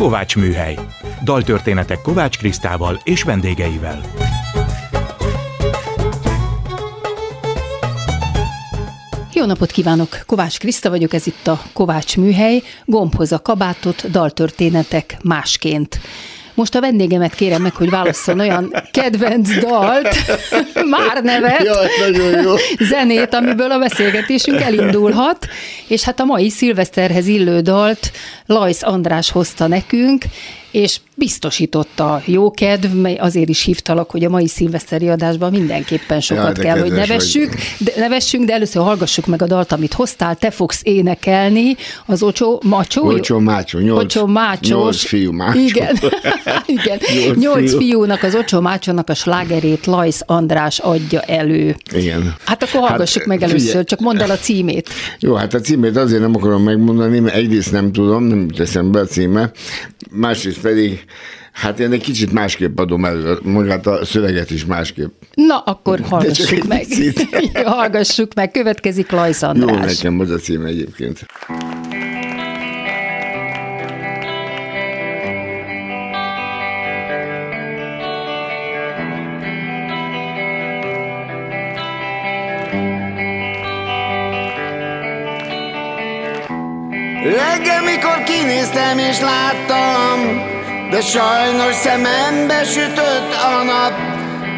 Kovács Műhely. Daltörténetek Kovács Krisztával és vendégeivel. Jó napot kívánok! Kovács Kriszta vagyok, ez itt a Kovács Műhely. Gombhoz a kabátot, daltörténetek másként. Most a vendégemet kérem meg, hogy válasszon olyan kedvenc dalt, már nevet, Jaj, nagyon jó. zenét, amiből a beszélgetésünk elindulhat, és hát a mai szilveszterhez illő dalt Lajsz András hozta nekünk, és biztosította jó kedv, mely azért is hívtalak, hogy a mai szilveszteri adásban mindenképpen sokat Jaj, kell, hogy nevessük, de, nevessünk, de először hallgassuk meg a dalt, amit hoztál, te fogsz énekelni, az Ocsó, Macsó? Ocsó Mácsó, nyolc, Ocsó Mácsos. nyolc fiú Mácsó. Igen, igen. Nyolc Nyolc fiú. fiúnak, az Ocsó Mácsónak a slágerét Lajsz András adja elő. Igen. Hát akkor hallgassuk Hát, meg először, figyelj. csak mondd el a címét. Jó, hát a címét azért nem akarom megmondani, mert egyrészt nem tudom, nem teszem be a címe, másrészt pedig, hát én egy kicsit másképp adom elő, magát a szöveget is másképp. Na, akkor hallgassuk meg. Jó, hallgassuk meg, következik Lajsz Jó, András. nekem az a címe egyébként. Reggel, mikor kinéztem és láttam, de sajnos szemembe sütött a nap.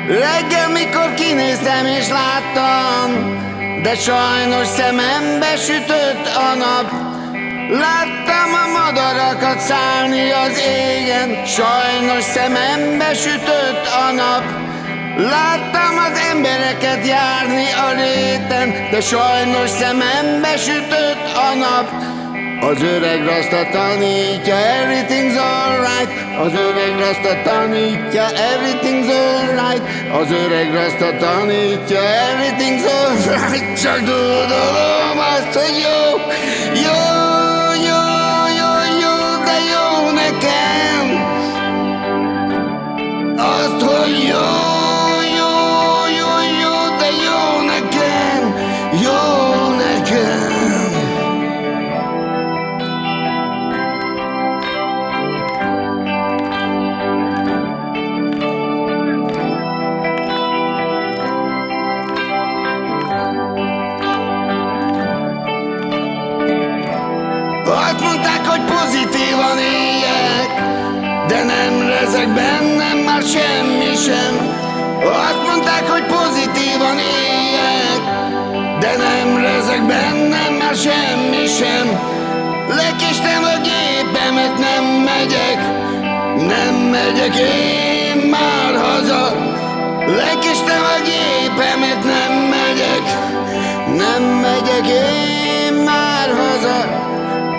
Reggel, mikor kinéztem és láttam, de sajnos szemembe sütött a nap. Láttam a madarakat szállni az égen, sajnos szemembe sütött a nap. Láttam az embereket járni a réten, de sajnos szemembe sütött a nap. Az öreg rasta tanítja, everything's alright. Az öreg rasta tanítja, everything's alright. Az öreg rasta tanítja, everything's alright. Csak tudodom azt, hogy jó, jó, jó, jó, jó, de jó nekem. Azt, hogy jó, de nem rezeg bennem már semmi sem. Azt mondták, hogy pozitívan éljek, de nem rezeg bennem már semmi sem. Lekéstem a gépemet, nem megyek, nem megyek én már haza. Lekéstem a gépemet, nem megyek, nem megyek én.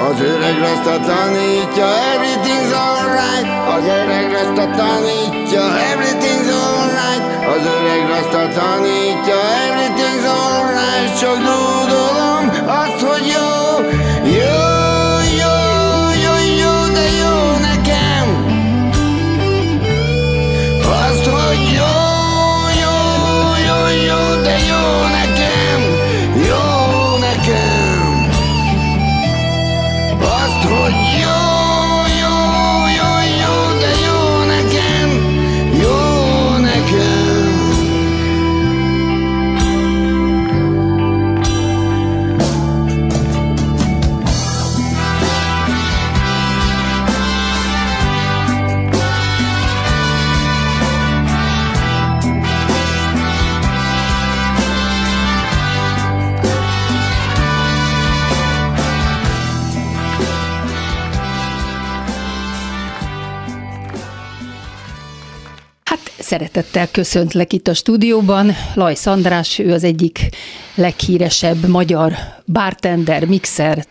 Az öreg rasta tanítja, everything's alright. Az öreg rasta tanítja, everything's alright. Az öreg rasta tanítja, everything's alright. Csak dúdolom azt, szeretettel köszöntlek itt a stúdióban. Lajsz András, ő az egyik leghíresebb magyar bartender, mixer,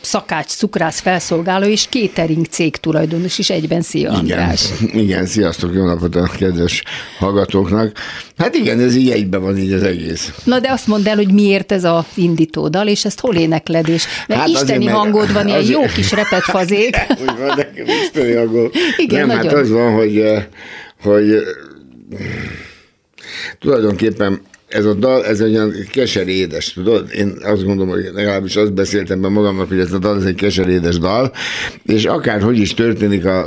szakács, cukrász felszolgáló és catering cég tulajdonos is egyben. Szia András! Igen, igen, sziasztok, jó napot a kedves hallgatóknak. Hát igen, ez így egyben van így az egész. Na de azt mondd el, hogy miért ez a indítódal, és ezt hol énekled, és mert Hát hát azért, isteni mert- hangod van, ilyen azért- jó kis repet fazék. Úgy van, nekem isteni hangom. Igen, Nem, hát nagyon. az van, hogy, eh, hogy eh, tulajdonképpen ez a dal, ez egy olyan keserédes, tudod? Én azt gondolom, hogy legalábbis azt beszéltem be magamnak, hogy ez a dal, ez egy keserédes dal, és akárhogy is történik a,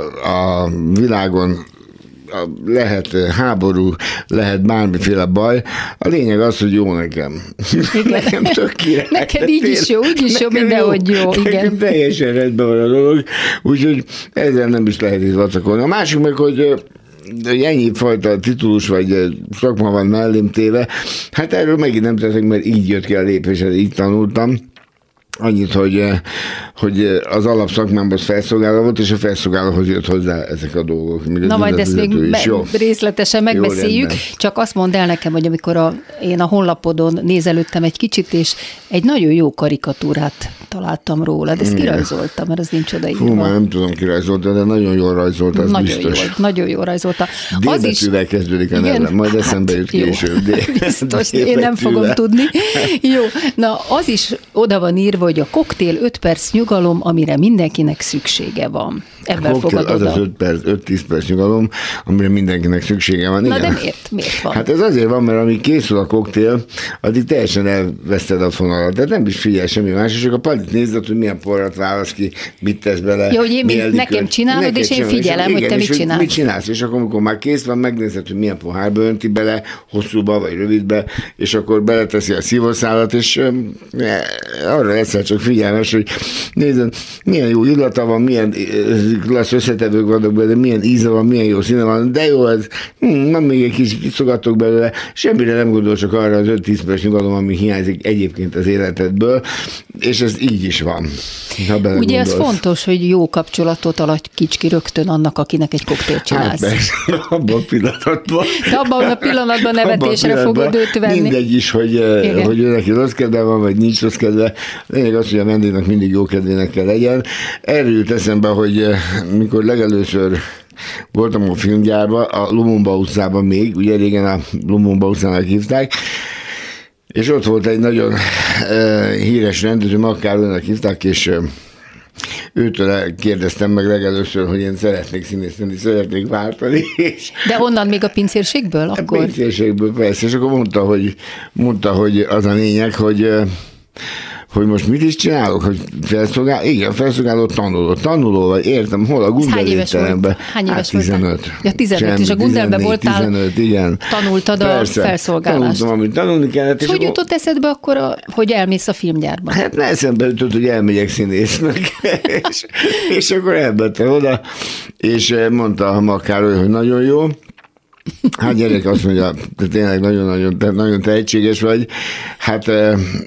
a világon a, lehet háború, lehet bármiféle baj. A lényeg az, hogy jó nekem. Igen. nekem tök király. Neked így is jó, úgy is jó, mindenhogy jó, igen. teljesen rendben van a dolog, úgyhogy ezzel nem is lehet itt vacakolni. A másik meg, hogy ennyi fajta titulus vagy ö, szakma van mellém téve, hát erről megint nem teszek, mert így jött ki a lépés, így tanultam. Annyit, hogy, eh, hogy eh, az alapszakmámban felszolgáló volt, és a felszolgálóhoz jött hozzá ezek a dolgok. még az Na majd ezt még is. be, Jó. részletesen megbeszéljük, rendben. csak azt mondd el nekem, hogy amikor a, én a honlapodon nézelődtem egy kicsit, és egy nagyon jó karikatúrát találtam róla, de ezt kirajzoltam, mert az nincs odaírva. Fú, már nem tudom ki rajzolta, de nagyon jól rajzolta, az nagyon biztos. jó, nagyon jó rajzolta. D betűvel kezdődik a nevem, majd eszembe jut Hát, jó. később. D- Biztos, D én nem fogom tudni. Jó, na az is oda van írva, hogy a koktél 5 perc nyugalom, amire mindenkinek szüksége van. Ebben Koktél, fogad az az 5 perc, 5-10 perc nyugalom, amire mindenkinek szüksége van. Na Igen. de miért? Miért van? Hát ez azért van, mert amíg készül a koktél, addig teljesen elveszted a fonalat. Tehát nem is figyel semmi más, csak a palit nézed, hogy milyen porrat válasz ki, mit tesz bele. Ja, hogy én mind- nekem csinálod, Neked és én figyelem, és- hogy te mit és csinálsz. Mit csinálsz, és akkor, amikor már kész van, megnézed, hogy milyen pohárba önti bele, hosszúba vagy rövidbe, és akkor beleteszi a szívószálat, és arra leszel csak figyelmes, hogy nézed, milyen jó illata van, milyen klassz összetevők vannak benne, milyen íze van, milyen jó színe van, de jó ez, hm, na még egy kis kiszogatok belőle, semmire nem gondol, csak arra az 5-10 perc nyugalom, ami hiányzik egyébként az életedből, és ez így is van. Ha Ugye ez belegondolsz. fontos, hogy jó kapcsolatot alakíts ki rögtön annak, akinek egy koktélt Hát csinálsz. persze, abban a pillanatban. De abban a pillanatban Abban a nevetésre pillanatban fogod őt venni. Mindegy is, hogy, Igen. hogy ő neki rossz kedve van, vagy nincs rossz kedve. Lényeg az, hogy a vendégnek mindig jó kedvének kell legyen. Erről jut eszembe, hogy eh, mikor legelőször voltam a filmgyárban, a Lumumba utcában még, ugye régen a Lumumba utcának hívták, és ott volt egy nagyon uh, híres rendező, Makkárlónak hívták, és uh, őtől kérdeztem meg legelőször, hogy én szeretnék színészni, szeretnék váltani, és De onnan még a pincérségből? a Akkor pincérségből persze, és akkor mondta, hogy, mondta, hogy az a lényeg, hogy ö, hogy most mit is csinálok, hogy felszolgál, igen, felszolgáló tanuló, tanuló vagy, értem, hol a hány Gundel éves volt? Hány éves hát 15. voltál? Ja, 15, és a Gundelben 14, voltál, 15, igen. tanultad a felszolgálást. Tanultam, amit tanulni kellett. és hogy akkor- jutott eszedbe akkor, a, hogy elmész a filmgyárba? Hát ne eszembe jutott, hogy elmegyek színésznek, és, és akkor elmentem oda, és eh, mondta a Makároly, hogy nagyon jó, Hát gyerek azt mondja, te tényleg nagyon-nagyon te, nagyon tehetséges vagy. Hát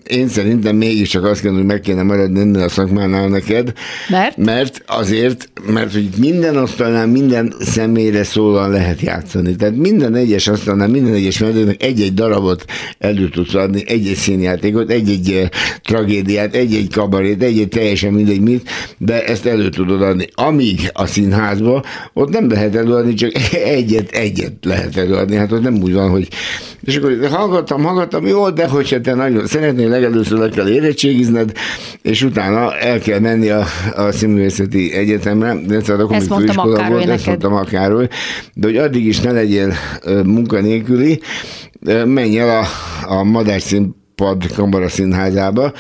én szerintem mégiscsak azt kell, hogy meg kéne maradni ennél a szakmánál neked. Mert? Mert azért, mert hogy minden asztalnál minden személyre szólóan lehet játszani. Tehát minden egyes asztalnál, minden egyes vendégnek egy-egy darabot elő tudsz adni, egy-egy színjátékot, egy-egy tragédiát, egy-egy kabarét, egy-egy teljesen mindegy mit, de ezt elő tudod adni. Amíg a színházba, ott nem lehet előadni, csak egyet, egyet lehet előadni. Hát ott nem úgy van, hogy és akkor hallgattam, hallgattam, jó, de hogyha te nagyon szeretnél, legelőször le kell érettségizned, és utána el kell menni a, a színművészeti egyetemre, de ez a mondta főiskola Makkároly volt, ezt neked. mondta Makároly, de hogy addig is ne legyél munkanélküli, menj el a, a Madár Színpad Kamara Színházába,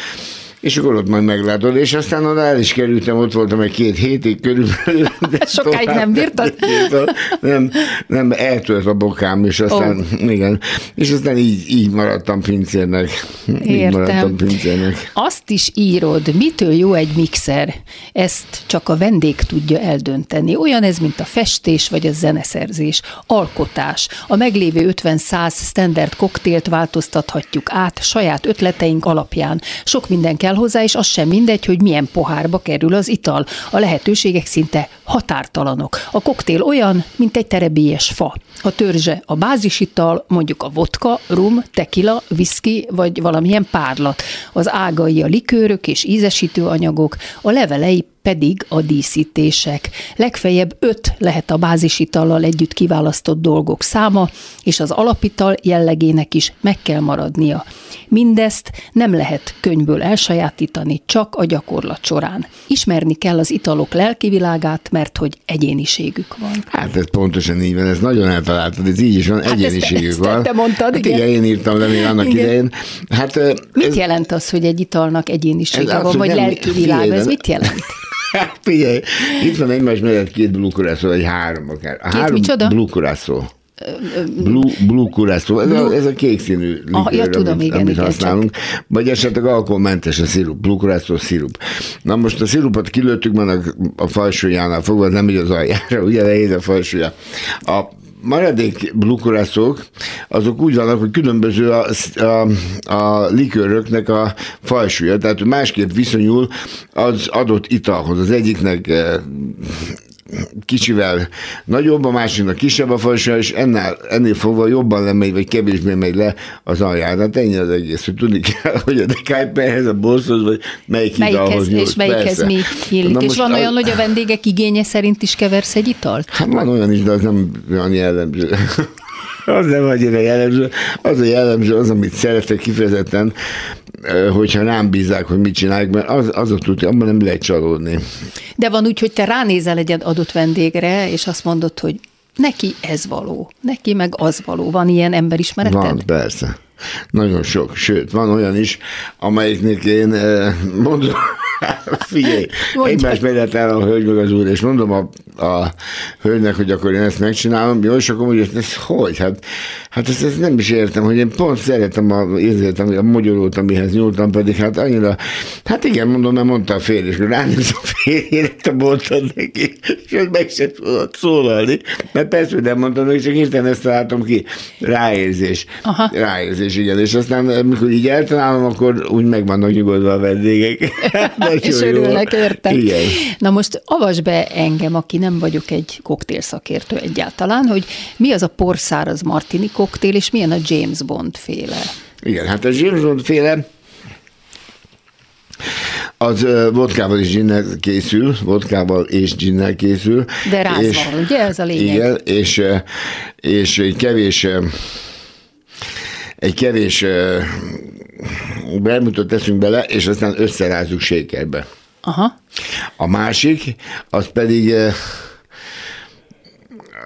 és akkor ott majd meglátod, és aztán oda el is kerültem, ott voltam egy két hétig körülbelül. De Sokáig nem bírtad? Nem, nem, eltölt a bokám, és aztán, oh. igen, és aztán így, így maradtam pincérnek. Így Értem. maradtam pincérnek. Azt is írod, mitől jó egy mixer, ezt csak a vendég tudja eldönteni. Olyan ez, mint a festés vagy a zeneszerzés, alkotás. A meglévő 50-100 standard koktélt változtathatjuk át saját ötleteink alapján. Sok minden kell hozzá, és az sem mindegy, hogy milyen pohárba kerül az ital. A lehetőségek szinte határtalanok. A koktél olyan, mint egy terebélyes fa. A törzse a bázisital, mondjuk a vodka, rum, tequila, whisky vagy valamilyen párlat. Az ágai a likőrök és ízesítő anyagok, a levelei pedig a díszítések. Legfeljebb öt lehet a bázisitallal együtt kiválasztott dolgok száma, és az alapital jellegének is meg kell maradnia. Mindezt nem lehet könyvből elsajátítani, csak a gyakorlat során. Ismerni kell az italok lelkivilágát, mert hogy egyéniségük van. Hát ez pontosan így van, ez nagyon eltaláltad, ez így is van, Hát ezt- egyéniségük ezt van. te mondtad, hát igen. igen. én írtam le még annak Igen. idején. Hát Mit ez, jelent az, hogy egy italnak egyénisége van, vagy nem- lelki világa? figyelj, Ez mit jelent? Hát figyelj, itt van egymás mellett két blue curacao, vagy három akár. A Két három micsoda? Blue curacao. Blue, blue curacao, ez, a, ez a kék színű Ah, ja, likőr, tudom, amit, igen, amit igen, használunk, vagy esetleg alkoholmentes a szirup, blue curacao szirup. Na most a szirupot kilőttük, mert a, a felsőjánál fogva, nem így az aljára, ugye nehéz a felsője. A maradék blukurászok, azok úgy vannak, hogy különböző a, a, a likőröknek a fajsúlya, tehát másképp viszonyul az adott italhoz. Az egyiknek eh, kicsivel nagyobb, a másiknak kisebb a fajsúlya, és ennél, ennél fogva jobban lemegy, vagy kevésbé megy le az alján. Hát ennyi az egész, hogy tudni kell, hogy a dekájperhez, a borszhoz, vagy melyik Melyikhez, nyúlsz. és melyikhez mi illik. Na és van a- olyan, hogy a vendégek igénye szerint is keversz egy italt? Hát van olyan is, de az nem olyan jellemző. Az nem annyira jellemző. Az a jellemző, az, amit szeretek kifejezetten, hogyha rám bízzák, hogy mit csinálják, mert az, az a tudja, abban nem lehet csalódni. De van úgy, hogy te ránézel egy adott vendégre, és azt mondod, hogy neki ez való, neki meg az való. Van ilyen emberismereted? Van, persze. Nagyon sok. Sőt, van olyan is, amelyiknek én mondom, figyelj, egymás mellett áll a hölgy meg az úr, és mondom a, a hölgynek, hogy akkor én ezt megcsinálom, jó, és akkor mondja, hogy ez hogy? Hát, hát ezt, ezt, nem is értem, hogy én pont szeretem a érzetem, a magyarót, amihez nyúltam, pedig hát annyira, hát igen, mondom, mert mondta a férj, és ránéz a férjére, te mondtad neki, és hogy meg se tudott szólalni, mert persze, hogy nem mondtam, neki, csak hirtelen ezt találtam ki, ráérzés. Aha. Ráérzés, igen, és aztán amikor így eltalálom, akkor úgy meg vannak nyugodva a vendégek. És örülnek, értem. Igen. Na most avasd be engem, aki nem vagyok egy koktélszakértő egyáltalán, hogy mi az a porszáraz martini koktél, és milyen a James Bond féle. Igen, hát a James Bond féle az vodkával és ginnel készül, vodkával és ginnel készül. De rázva, ugye? Ez a lényeg. Igen, és, és egy kevés egy kevés ö, vermutot teszünk bele, és aztán összerázzuk sékerbe. Aha. A másik, az pedig eh,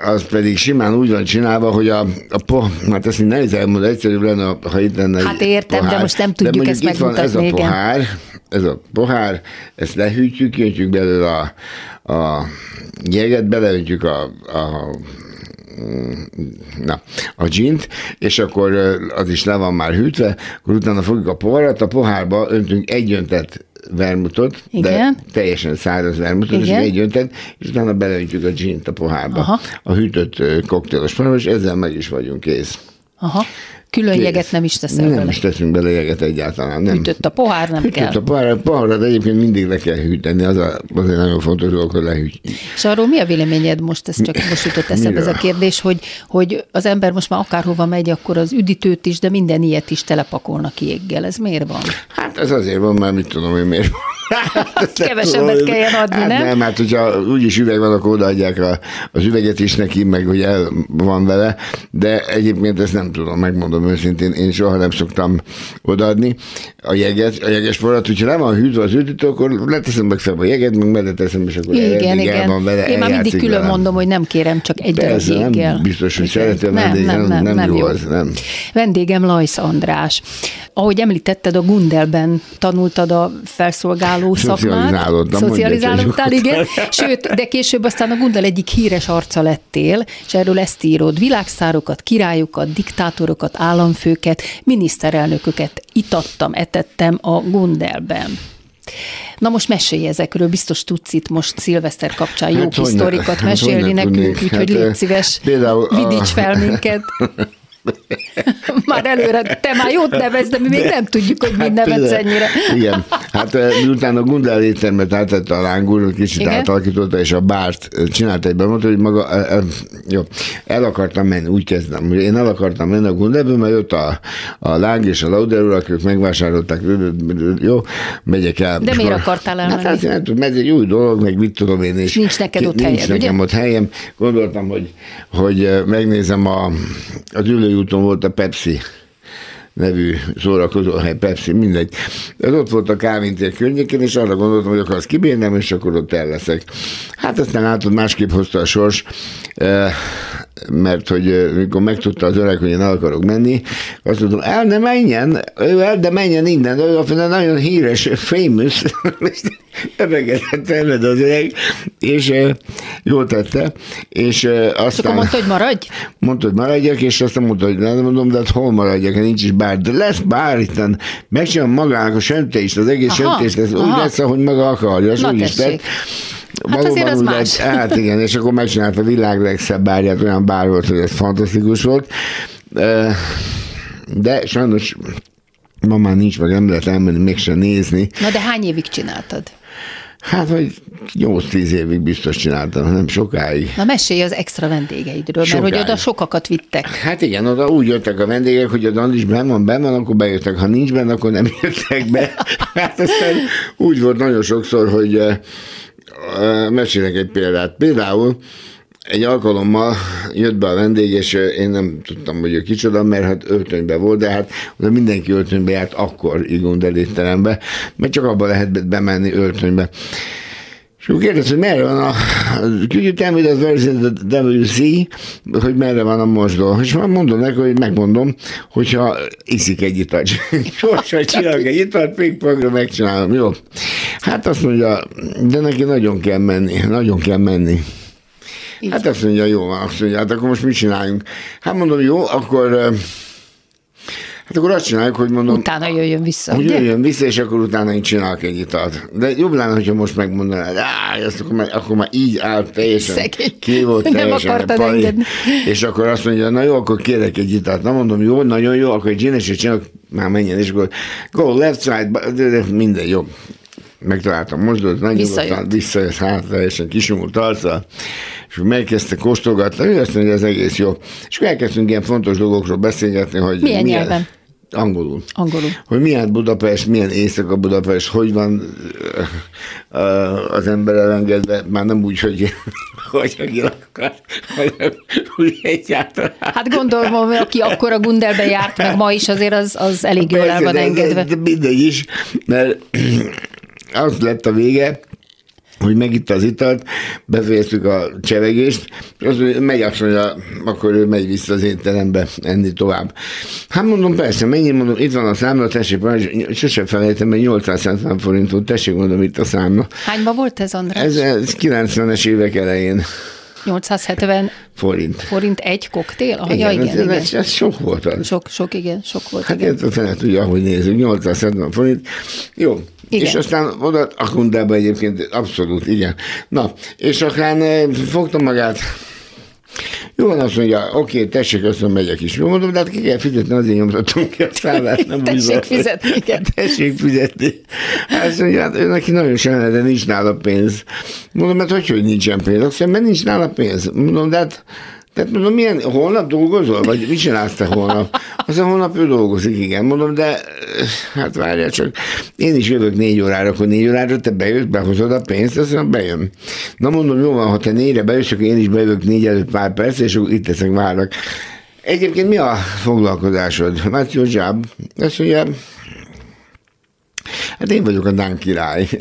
az pedig simán úgy van csinálva, hogy a, a po, hát ezt nehéz elmondani, egyszerűbb lenne, ha itt lenne Hát értem, de pohár. most nem tudjuk mondjuk ezt itt van ez a igen. pohár, ez a pohár, ezt lehűtjük, jöntjük belőle a, a jeget, beleöntjük a, a na, a gint, és akkor az is le van már hűtve, akkor utána fogjuk a poharat, a pohárba öntünk egy öntet vermutot, de Igen. teljesen száraz vermutot, és Igen. egy öntet, és utána beleöntjük a gint a pohárba, Aha. a hűtött koktélos és ezzel meg is vagyunk kész. Aha. Külön Kész. jeget nem is teszel Nem bele. is teszünk bele jeget egyáltalán. Nem. Hűtött a pohár, nem Hűtött kell. a pohár, poharat egyébként mindig le kell hűteni, az, a, az egy nagyon fontos dolog, hogy lehűtjük. És arról mi a véleményed most, ez csak most jutott eszembe ez a kérdés, hogy, hogy az ember most már akárhova megy, akkor az üdítőt is, de minden ilyet is telepakolnak jéggel. Ez miért van? Hát ez azért van, mert mit tudom én miért. Ezt nem Kevesebbet tudom. kelljen adni, hát nem? Nem, hát hogyha úgyis üveg van, akkor odaadják a, az üveget is neki, meg hogy el van vele, de egyébként ezt nem tudom, megmondom őszintén, én soha nem szoktam odaadni a jeget, a jeges forrat, hogyha le van hűtve az üdítő, akkor leteszem meg fel a jeget, meg mellé teszem, és akkor Igen, eddig el igen. van vele, Én már mindig külön velem. mondom, hogy nem kérem, csak egy darab Persze, jéggel. nem biztos, hogy Igen. szereti a vendég, nem, nem, nem, jó az, nem. Vendégem Lajsz András. Ahogy említetted, a Gundelben tanultad a felszolgáló szakmát. Szocializálódtál, igen. Sőt, de később aztán a Gundel egyik híres arca lettél, és erről ezt írod. Világszárokat, királyokat, diktátorokat, államfőket, miniszterelnököket itattam, etettem a Gundelben. Na most mesélj ezekről, biztos tudsz itt most szilveszter kapcsán jó Hát, kis sztorikat hát, mesélni nekünk, úgyhogy Hát, légy szíves, például vidíts fel minket. Már előre, te már jót nevezd, de mi még nem tudjuk, hogy mi nevetsz tényleg. ennyire. Igen. Hát eh, miután a Gundel éttermet átette a lángúr, kicsit Igen. átalakította, és a bárt eh, csinált egy bemondta, hogy maga, eh, jó, el akartam menni, úgy kezdem, hogy én el akartam menni a Gundelbe, mert jött a, a láng és a Lauder urak, ők megvásárolták, jó, megyek el. De miért akartál elmenni? Hát, hát nem ez egy új dolog, meg mit tudom én. És Nincs neked ott nincs helyed, nekem ugye? ott helyem. Gondoltam, hogy, hogy megnézem, a, az ülőjúton volt a Pepsi nevű szórakozóhely, Pepsi, mindegy. Ez ott volt a Kávintér környékén, és arra gondoltam, hogy akkor azt kibírnám, és akkor ott el leszek. Hát aztán látod, másképp hozta a sors, eh, mert hogy mikor megtudta az öreg, hogy én el akarok menni, azt mondom, el ne menjen, ő el, de menjen innen, ő a nagyon híres, famous, öregedett elmed az öreg, és jól tette, és aztán... mondta, hogy maradj? Mondta, hogy maradjak, és aztán mondta, hogy nem mondom, de hát hol maradjak, hát nincs is bár. De lesz bár itt, megcsinálom magának a söntést, az egész Aha, söntést, úgy lesz, ahogy maga akarja, és úgy is tessék. Hát azért az más. Hát igen, és akkor megcsinálta a világ legszebb bárját, olyan bár volt, hogy ez fantasztikus volt. De sajnos ma már nincs meg, nem lehet elmenni, mégsem nézni. Na de hány évig csináltad? Hát, vagy 8-10 évig biztos csináltam, nem sokáig. Na mesélj az extra vendégeidről, mert hogy Sokáig. oda sokakat vittek. Hát igen, oda úgy jöttek a vendégek, hogy a Dandis benn van, benn van, akkor bejöttek. Ha nincs benne, akkor nem jöttek be. Hát aztán úgy volt nagyon sokszor, hogy mesélek egy példát. Például egy alkalommal jött be a vendég, és én nem tudtam, hogy ő kicsoda, mert hát öltönybe volt, de hát oda mindenki öltönybe járt akkor Igond étterembe, mert csak abban lehet bemenni öltönybe. És akkor kérdezte, hogy merre van a... Could you tell me that where is the WC? Hogy merre van a mosdó? És már mondom neki, hogy megmondom, hogyha iszik egy italt. Gyorsan csinálok egy italt, ping-pongra megcsinálom, jó? Hát azt mondja, de neki nagyon kell menni, nagyon kell menni. Hát azt mondja, jó van, azt mondja, hát akkor most mit csináljunk? Hát mondom, jó, akkor... Hát akkor azt csináljuk, hogy mondom, Utána jöjjön vissza, hogy ugye? jöjjön vissza, és akkor utána én csinálok egy italt. De jobb lenne, hogyha most megmondanád, áh, azt akkor, már, akkor már így állt teljesen, Szegény. ki volt Nem teljesen akartad pali, engedni. és akkor azt mondja, na jó, akkor kérek egy italt. Na mondom, jó, nagyon jó, akkor egy gin és csinálok, már menjen, és akkor go left side, de- de minden jó. Megtaláltam mozdult, nagy Visszajött. hát teljesen kisumult arccal, és megkezdte kóstolgatni, ő azt mondja, ez egész jó. És akkor elkezdtünk ilyen fontos dolgokról beszélgetni, hogy Milyen nyelven? Angolul. Angolul. Hogy milyen Budapest, milyen éjszaka Budapest, hogy van az ember elengedve, már nem úgy, hogy, hogy aki akar, hanem úgy egyáltalán. Hát gondolom, hogy aki akkor a Gundelbe járt, meg ma is azért az, az elég jól el van engedve. De, de mindegy is, mert az lett a vége, hogy megitta az italt, befejeztük a csevegést, és azt mondja, megy azt mondja, akkor ő megy vissza az étterembe enni tovább. Hát mondom, persze, mennyi mondom, itt van a számla, tessék, sosem felejtem, mert 870 forint volt, tessék mondom, itt a számla. Hányba volt ez, András? Ez, ez 90-es évek elején 870 forint. forint egy koktél? Ah, ja, ez, igen, ez, igen. ez, ez sok volt az. Sok, sok, igen, sok volt, Hát igen. ez a fene tudja, ahogy nézzük, 870 forint. Jó. Igen. És aztán oda a kundába egyébként abszolút, igen. Na, és aztán eh, fogta magát, jó van, azt mondja, oké, tessék, azt mondom, megyek is. Jó, mondom, de hát ki kell fizetni, azért nyomtatunk ki a számlát. Nem úgy Tessék van. fizetni, igen. Tessék fizetni. Azt mondja, hát ő neki nagyon sem de nincs nála pénz. Mondom, hát hogy, hogy nincsen pénz? Azt mondja, mert nincs nála pénz. Mondom, de hát tehát mondom, milyen, holnap dolgozol? Vagy mit csinálsz te holnap? Azt mondja, holnap ő dolgozik, igen. Mondom, de hát várjál csak, én is jövök négy órára, akkor négy órára te bejössz, behozod a pénzt, azt mondja, bejön. Na mondom, jó van, ha te négyre bejössz, akkor én is bejövök négy előtt pár perc, és akkor itt leszek, várlak. Egyébként mi a foglalkozásod? Your job? Azt mondja, hát én vagyok a Dán király.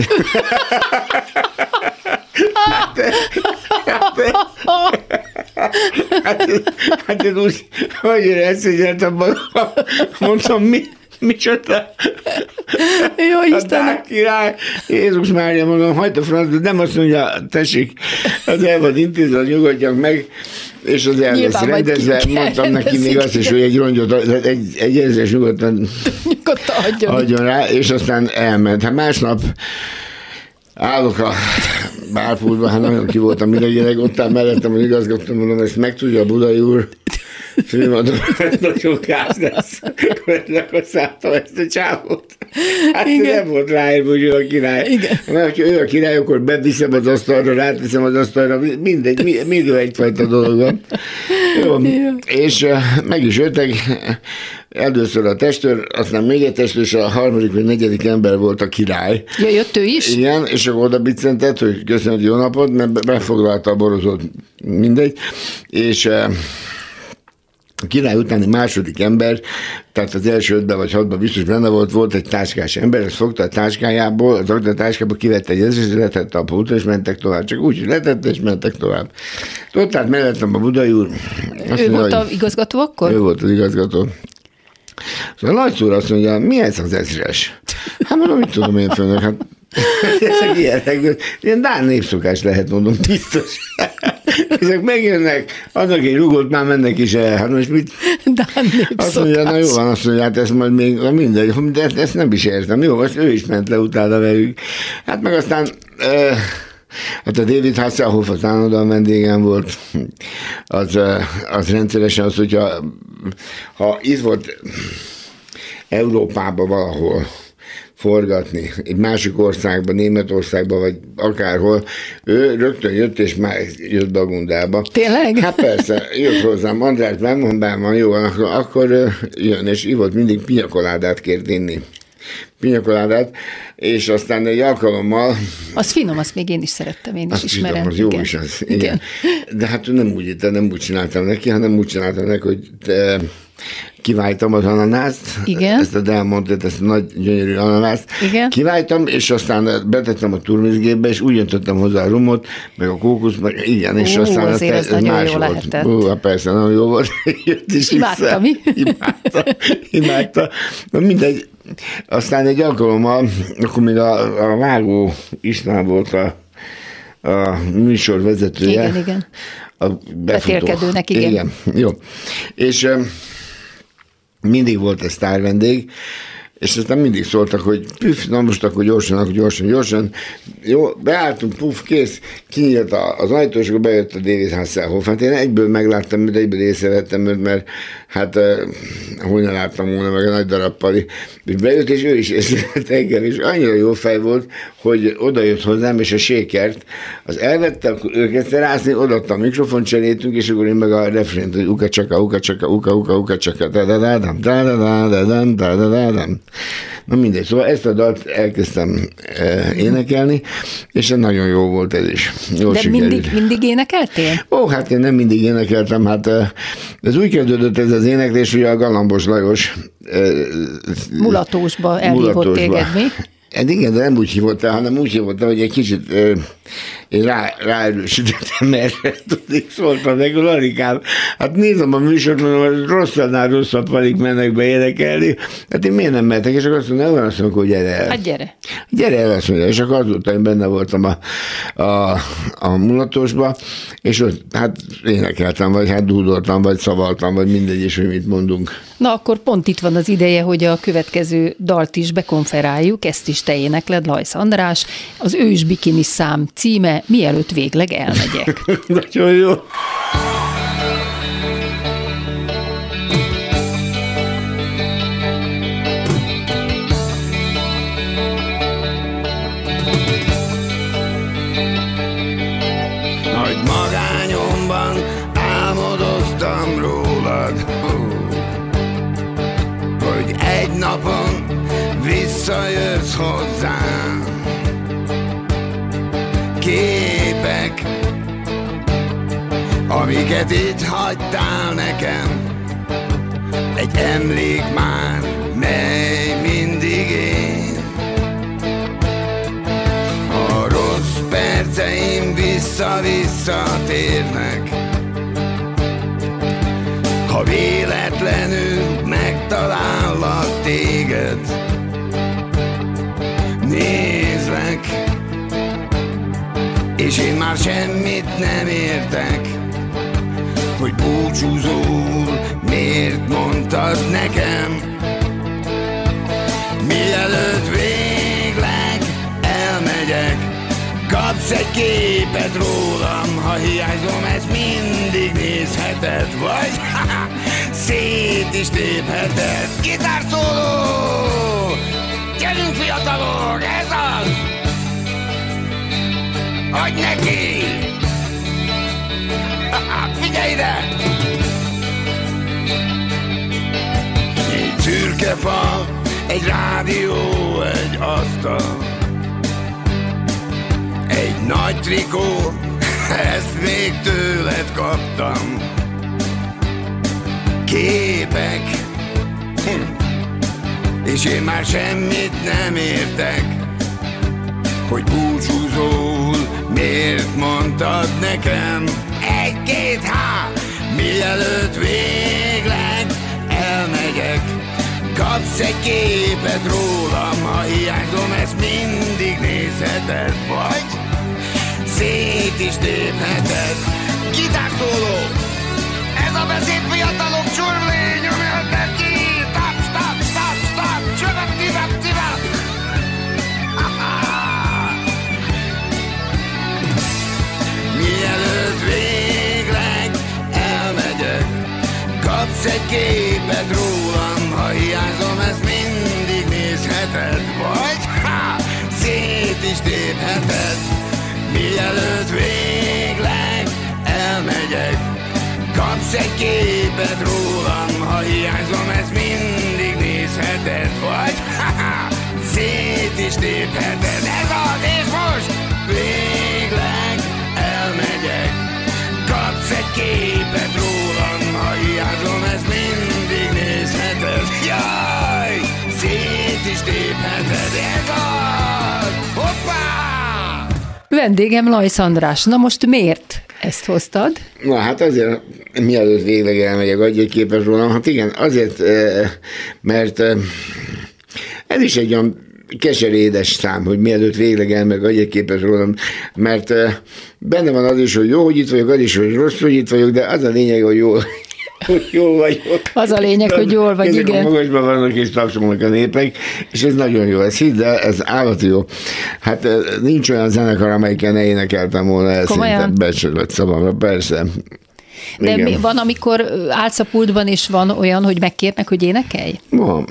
Hát, hát én úgy, hogy éreztem magam, mondtam, mi, micsoda? Jó, A Istenem. Dán király, Jézus Mária, mondom, hagyd a francba, nem azt mondja, tessék, az el van intézve, nyugodjak meg, és az el lesz rendezve, mondtam neki még azt is, hogy egy rongyot, egy, egy ezres nyugodtan Nyugodtan adjon. adjon rá, és aztán elment. Hát másnap állok a bárpultban, hát nagyon ki voltam idegileg, ott áll mellettem az igazgató, mondom, ezt megtudja a Budai úr, főmondom, hogy nagyon gáz lesz, hogy lekoszáltam ezt a csávot. Hát Igen. nem volt ráírva, hogy ő a király. Igen. Mert ha ő a király, akkor beviszem az asztalra, ráteszem az asztalra, mindegy, mindig egyfajta dolog van. Jó. Jó. És meg is jöttek, először a testőr, aztán még egy testőr, és a harmadik vagy negyedik ember volt a király. Ja, jött ő is? Igen, és akkor oda biccentett, hogy köszönöm, jó napot, mert befoglalta a borozót, mindegy, és a király utáni második ember, tehát az első ötben vagy hatban biztos benne volt, volt egy táskás ember, ezt fogta a táskájából, az a táskából kivette egy ezres, letette a pultra, és mentek tovább. Csak úgy, letette, és mentek tovább. Ott tehát mellettem a Budai úr. Azt ő mondja, volt az igazgató akkor? Ő volt az igazgató. Szóval a nagyszúr azt mondja, mi ez az ezres? Hát mondom, mit tudom én főnök, hát ezek ilyenek, ilyen Dán népszokás lehet, mondom, biztos. Ezek megjönnek, adnak egy rugót, már mennek is el. Hát most mit? Népszokás. Azt mondja, na jó van, azt mondja, hát ez majd még, mindegy, de ezt, ezt nem is értem. Jó, azt ő is ment le utána velük. Hát meg aztán... Uh, Hát a David Hasselhoff az állandóan vendégem volt, az, az rendszeresen az, hogyha ha itt volt Európában valahol, forgatni egy másik országba, Németországba, vagy akárhol, ő rögtön jött, és már jött Bagundába. Tényleg? Hát persze, jött hozzám, András, megmondám, van jó, akkor, akkor jön, és ivott mindig pinyakoládát kért inni pinyakoládát, és aztán egy alkalommal... Az finom, azt még én is szerettem, én is azt ismerem. Finom, az jó igen. is az, igen. igen. De hát nem úgy, nem úgy csináltam neki, hanem úgy csináltam neki, hogy te, kiváltam az ananászt, Igen. ezt a Delmontet, ezt a nagy gyönyörű ananászt, Igen. kiváltam, és aztán betettem a turmizgépbe, és úgy öntöttem hozzá a rumot, meg a kókusz, meg igen, és Ó, aztán azért ez, ez más jó volt. lehetett. Ó, hát persze, nagyon jó volt. Jött is Imádta, mi? Imádta, imádta. Na mindegy, aztán egy alkalommal, akkor még a, a vágó István volt a, a műsor vezetője. Igen, igen. A Betélkedőnek, igen. Igen, jó. És mindig volt egy sztár vendég, és aztán mindig szóltak, hogy püff, na most akkor gyorsan, akkor gyorsan, gyorsan. Jó, beálltunk, puff, kész, kinyílt az ajtó, és akkor bejött a David Hasselhoff. Hát én egyből megláttam de egyből észrevettem őt, mert hát hogy ne láttam volna meg a nagy darab pali. És bejött, és ő is észrevett engem, és annyira jó fej volt, hogy oda jött hozzám, és a sékert, az elvette, akkor ő kezdte rászni, odaadta a mikrofon cserétünk, és akkor én meg a refrént, hogy uka csaka, uka csaka, uka, uka, uka csaka, da da da da da da da da da da da Na mindegy, szóval ezt a dalt elkezdtem e, énekelni, és nagyon jó volt ez is. Jó De mindig, mindig énekeltél? Ó, hát én nem mindig énekeltem, hát ez úgy kezdődött ez az éneklés, hogy a Galambos Lajos Mulatósba elhívott téged, mi? Hát igen, de nem úgy hívott el, hanem úgy hívott el, hogy egy kicsit én rá, ráerősítettem, mert tudnék szóltam neki, Larikám, hát nézem a műsort, mondom, hogy rosszadnál rosszabb valig mennek be énekelni, hát én miért nem mehetek, és akkor azt mondom, nem azt mondom, hogy gyere el. Hát gyere. Gyere el, azt mondja, és akkor azóta én benne voltam a, a, a mulatosba, és ott hát énekeltem, vagy hát dúdoltam, vagy szavaltam, vagy mindegy is, hogy mit mondunk. Na akkor pont itt van az ideje, hogy a következő dalt is bekonferáljuk, ezt is te énekled, Lajsz András, az ős bikini szám címe mielőtt végleg elmegyek. Nagyon jó. Visszajössz hozzám képek, amiket itt hagytál nekem. Egy emlék már, mely mindig én. A rossz perceim vissza-vissza térnek. Ha véletlenül megtalállak téged, és én már semmit nem értek Hogy búcsúzól miért mondtad nekem Mielőtt végleg elmegyek Kapsz egy képet rólam, ha hiányzom, ezt mindig nézheted Vagy szét is tépheted. Gitárszóló! Gyerünk fiatalok, Neki! Figyelj ide! Egy szürke fa, egy rádió, egy asztal. Egy nagy trikó, ezt még tőled kaptam. Képek, és én már semmit nem értek, hogy búcsúzól miért mondtad nekem egy-két há, mielőtt végleg elmegyek. Kapsz egy képet rólam, ha hiányzom, ezt mindig nézheted, vagy szét is tépheted. Gitárszóló, ez a beszéd fiatalok kapsz egy képet rólam, ha hiányzom, ezt mindig nézheted, vagy ha, szét is tépheted, mielőtt végleg elmegyek, kapsz egy képet rólam, ha hiányzom, ezt mindig nézheted, vagy ha, szét is tépheted, Vendégem Lajsz András. Na most miért ezt hoztad? Na hát azért, mielőtt végleg elmegyek, egy képet rólam. Hát igen, azért, eh, mert eh, ez is egy olyan keserédes szám, hogy mielőtt végleg elmegy, adj egy képet rólam, mert eh, benne van az is, hogy jó, hogy itt vagyok, az is, hogy rossz, hogy itt vagyok, de az a lényeg, hogy jó, hogy jól vagyok. Az a lényeg, hogy jól vagy, Ezek igen. magasban vannak és tapsolnak a népek, és ez nagyon jó, ez hidd el, ez állati jó. Hát eh, nincs olyan zenekar, amelyiken ne énekeltem volna el szinte becsülött szavamra, persze. De Igen. mi, van, amikor állsz a pultban, és van olyan, hogy megkérnek, hogy énekelj? Van.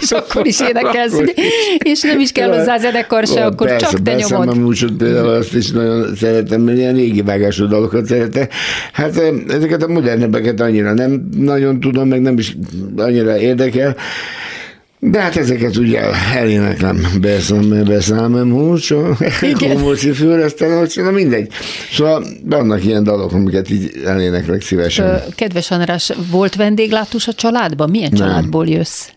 És akkor is énekelsz, Akkor ugye? és nem is kell hozzá zenekar se, akkor persze, csak te persze, nyomod. múlsot például azt is nagyon szeretem, mert ilyen régi vágású dalokat szeretek. Hát ezeket a modernebbeket annyira nem nagyon tudom, meg nem is annyira érdekel. De hát ezeket ugye eléneklem, beszám, beszámem húcsó, komóci főresztem, na mindegy. Szóval vannak ilyen dalok, amiket így eléneklek szívesen. Kedves András, volt vendéglátós a családban? Milyen Nem. családból jössz?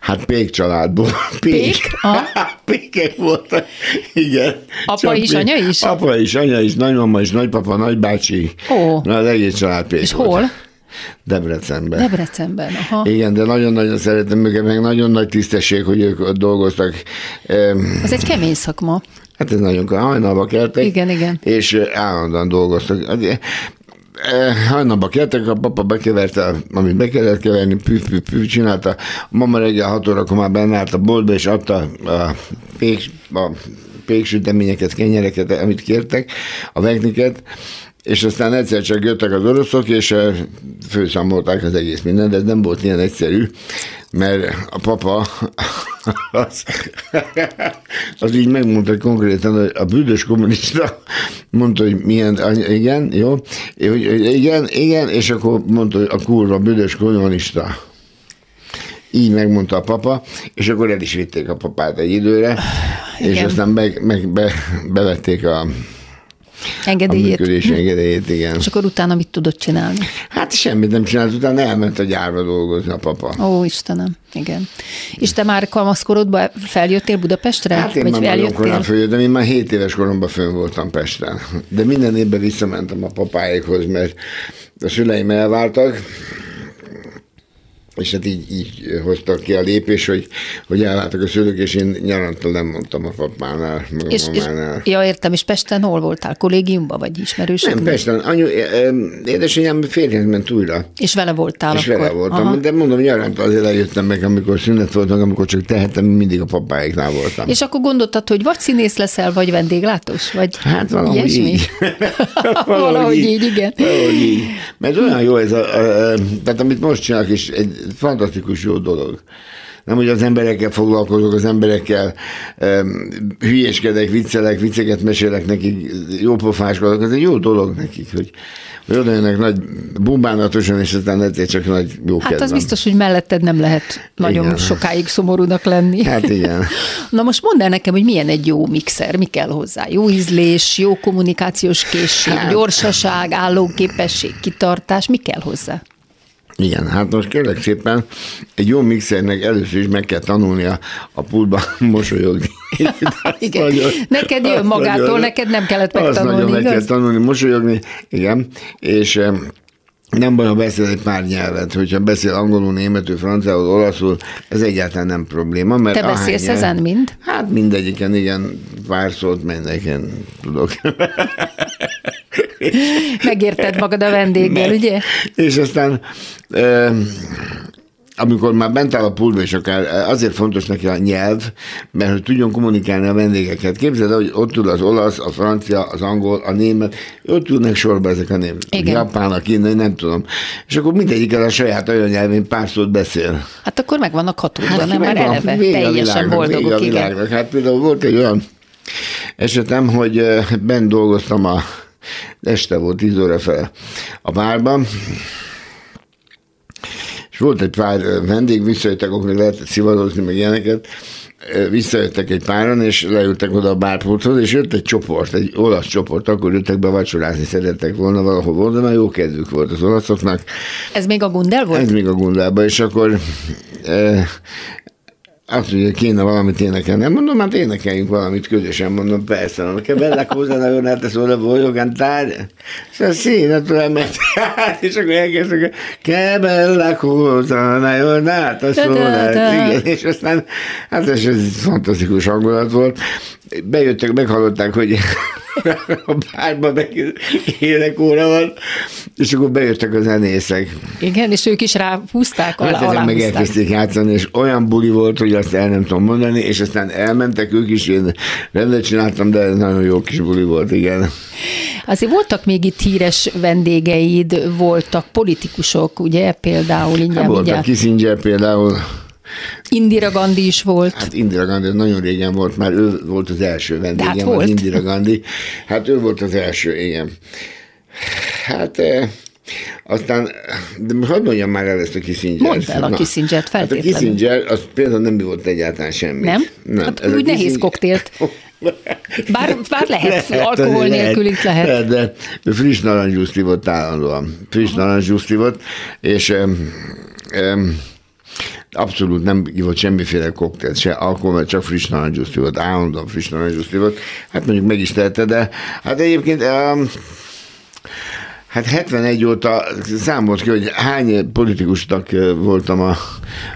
Hát Pék családból. Pék? Aha. Pékek voltak, igen. Apa Csak is, pék. anya is? Apa is, anya is, nagymama is, nagypapa, nagybácsi. Ó. Na, az egész család Pék És volt. hol? Debrecenben. Debrecenben. Aha. Igen, de nagyon-nagyon szeretem őket, meg nagyon nagy tisztesség, hogy ők ott dolgoztak. Em, Az egy kemény szakma. Hát ez nagyon. Hajnalba keltek. Igen, igen. És állandóan dolgoztak. Hát, Hajnalba keltek, a papa bekeverte, amit be kellett keverni, püf, püf, püf, csinálta. A mama reggel 6 órakor már benne állt a boltba, és adta a, pék, a péksüteményeket, kenyereket, amit kértek, a vekniket, és aztán egyszer csak jöttek az oroszok, és főszámolták az egész mindent, de ez nem volt ilyen egyszerű, mert a papa az, az így megmondta konkrétan, hogy a büdös kommunista mondta, hogy milyen, igen, jó, hogy, igen, igen, és akkor mondta, hogy a kurva büdös kommunista. Így megmondta a papa, és akkor el is vitték a papát egy időre, és Igen. aztán meg, meg be, bevették a, a Engedélyét. működési engedélyét, igen. És akkor utána mit tudod csinálni? Hát semmit nem csinált, utána elment a gyárba dolgozni a papa. Ó, Istenem, igen. És te már kamaszkorodban feljöttél Budapestre? Hát én Vagy már nagyon korán följöttem, én már 7 éves koromban fönn voltam Pesten. De minden évben visszamentem a papáékhoz, mert a szüleim elváltak, és hát így, így hoztak ki a lépés, hogy, hogy elváltak a szülők, és én nyarantól nem mondtam a papánál, meg a És, és, mamánál. ja, értem, és Pesten hol voltál? Kollégiumban, vagy ismerősök? Nem, Pesten, anyu, édesanyám férjhez ment újra. És vele voltál És akkor? vele voltam, Aha. de mondom, nyaranta azért eljöttem meg, amikor szünet volt, meg amikor csak tehettem, mindig a papáiknál voltam. És akkor gondoltad, hogy vagy színész leszel, vagy vendéglátós? Vagy Hát valahogy ilyesmi? így. Valahogy így, igen. Valahogy így. Mert olyan jó ez a, a, a, tehát amit most csinálok is, egy fantasztikus jó dolog. Nem, hogy az emberekkel foglalkozok, az emberekkel um, hülyéskedek, viccelek, vicceket mesélek nekik, jó pofáskodok, ez egy jó dolog nekik, hogy, hogy oda jönnek nagy bumbánatosan, és aztán egyszer csak nagy jó Hát az kedvem. biztos, hogy melletted nem lehet nagyon Igen. sokáig szomorúnak lenni. Hát igen. Na most mondd el nekem, hogy milyen egy jó mixer, mi kell hozzá? Jó ízlés, jó kommunikációs készség, Hát. gyorsaság, állóképesség, kitartás, mi kell hozzá? Igen, hát most kérlek szépen, egy jó mixernek először is meg kell tanulnia a pultban mosolyogni. Azt Igen. nagyon- Neked jön azt magától, nagyon- neked nem kellett Azt megtanulni, nagyon meg kell tanulni mosolyogni, igen, és em, nem baj, ha beszél egy pár nyelvet, hogyha beszél angolul, németül, franciául, olaszul, ez egyáltalán nem probléma. Mert Te beszélsz nyelv- ezen mind? Hát mindegyiken, igen, pár szót mindenken tudok. Megérted magad a vendéggel, ugye? És aztán amikor már bent áll a pultba, és akár azért fontos neki a nyelv, mert hogy tudjon kommunikálni a vendégeket. Képzeld el, hogy ott tud az olasz, a francia, az angol, a német, ott tudnak sorba ezek a német. Igen. Japán, a kínai, nem tudom. És akkor mindegyikkel a saját anyanyelvén pár szót beszél. Hát akkor meg vannak hatódva, nem már megvan, eleve a teljesen világnak, a boldogok, igen. világnak. Hát például volt egy olyan esetem, hogy bent dolgoztam a este volt, 10 óra fel a bárban, és volt egy pár vendég, visszajöttek, akkor még lehetett szivarozni, meg ilyeneket, visszajöttek egy páran, és leültek oda a bárpulthoz, és jött egy csoport, egy olasz csoport, akkor jöttek be vacsorázni, szerettek volna valahol. Volt, de már jó kedvük volt az olaszoknak, Ez még a Gundel volt? ez még a Gundában, és akkor e, azt mondja, kéne valamit énekelni. Nem mondom, hát énekeljünk valamit közösen, mondom, persze. Mondom, che bella cosa la giornata sola voglio cantare. Szóval sì, naturalmente. és akkor elkezdtek, che bella cosa la giornata sola. Igen, és aztán, hát ez, ez fantasztikus hangulat volt. Bejöttek, meghallották, hogy a bárban meg énekóra van, és akkor bejöttek a zenészek. Igen, és ők is ráhúzták, alá, Hát ezek meg elkezdték játszani, és olyan buli volt, hogy azt el nem tudom mondani, és aztán elmentek ők is, én rendet csináltam, de nagyon jó kis buli volt, igen. Azért voltak még itt híres vendégeid, voltak politikusok, ugye, például Hát mindjárt, volt a mindjárt. Kissinger például, Indira Gandhi is volt. hát Indira Gandhi nagyon régen volt, már ő volt az első vendégem, hát volt. Indira Gandhi. Hát ő volt az első, igen. Hát eh, aztán, de most hadd mondjam már el ezt a Kissinger. Mondd el a Kissingert Hát a feltétlenül. Kissinger, az például nem volt egyáltalán semmi. Nem? Nem. Hát Ez úgy nehéz Kissinger- koktélt. Bár, bár lehet, alkohol azért nélkül itt lehet. lehet. De friss narancsjuice ivott állandóan. Friss narancsjuice ivott, és um, um, abszolút nem ivott semmiféle koktélt, se alkohol, csak friss narancsjuice ivott, állandóan friss narancsjuice ivott. Hát mondjuk meg is tehette, de hát egyébként um, Hát 71 óta számolt ki, hogy hány politikusnak voltam a,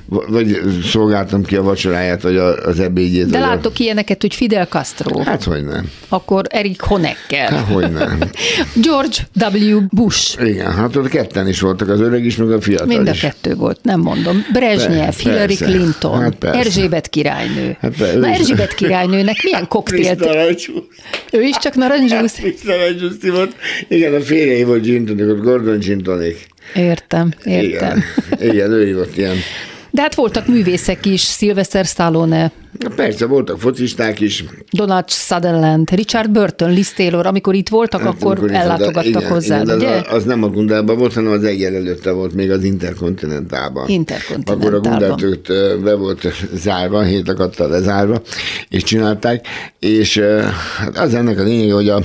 vagy szolgáltam ki a vacsoráját, vagy az ebédjét. De vagy a- látok ilyeneket, hogy Fidel Castro, Hát hogy nem. akkor Erik Honecker, Hát hogy nem. George W. Bush, Igen, hát ott ketten is voltak, az öreg is, meg a fiatal mind a is. kettő volt, nem mondom. Brezsnyev, Persze, Hillary persze. Clinton, Hát persze. Erzsébet királynő. Hát persze, Na. Erzsébet királynőnek milyen koktélt? Ő is csak narancsjuice? Friss narancsú volt. Igen, a férjei volt gin tonic, ott Gordon gin tonic. Értem, értem. Igen, igen, ő ívott ilyen. De hát voltak művészek is, Sylvester Stallone, Na persze, voltak focisták is. Donald Sutherland, Richard Burton, Liz Taylor, amikor itt voltak, Hát, akkor is- ellátogattak igen, ugye? Az, az nem a Gundában volt, hanem az egyel előtte volt még az Interkontinentálban. Interkontinentálban. Akkor a Gundát őt be volt zárva, hét akadta lezárva, és csinálták, és hát az ennek a lényege, hogy a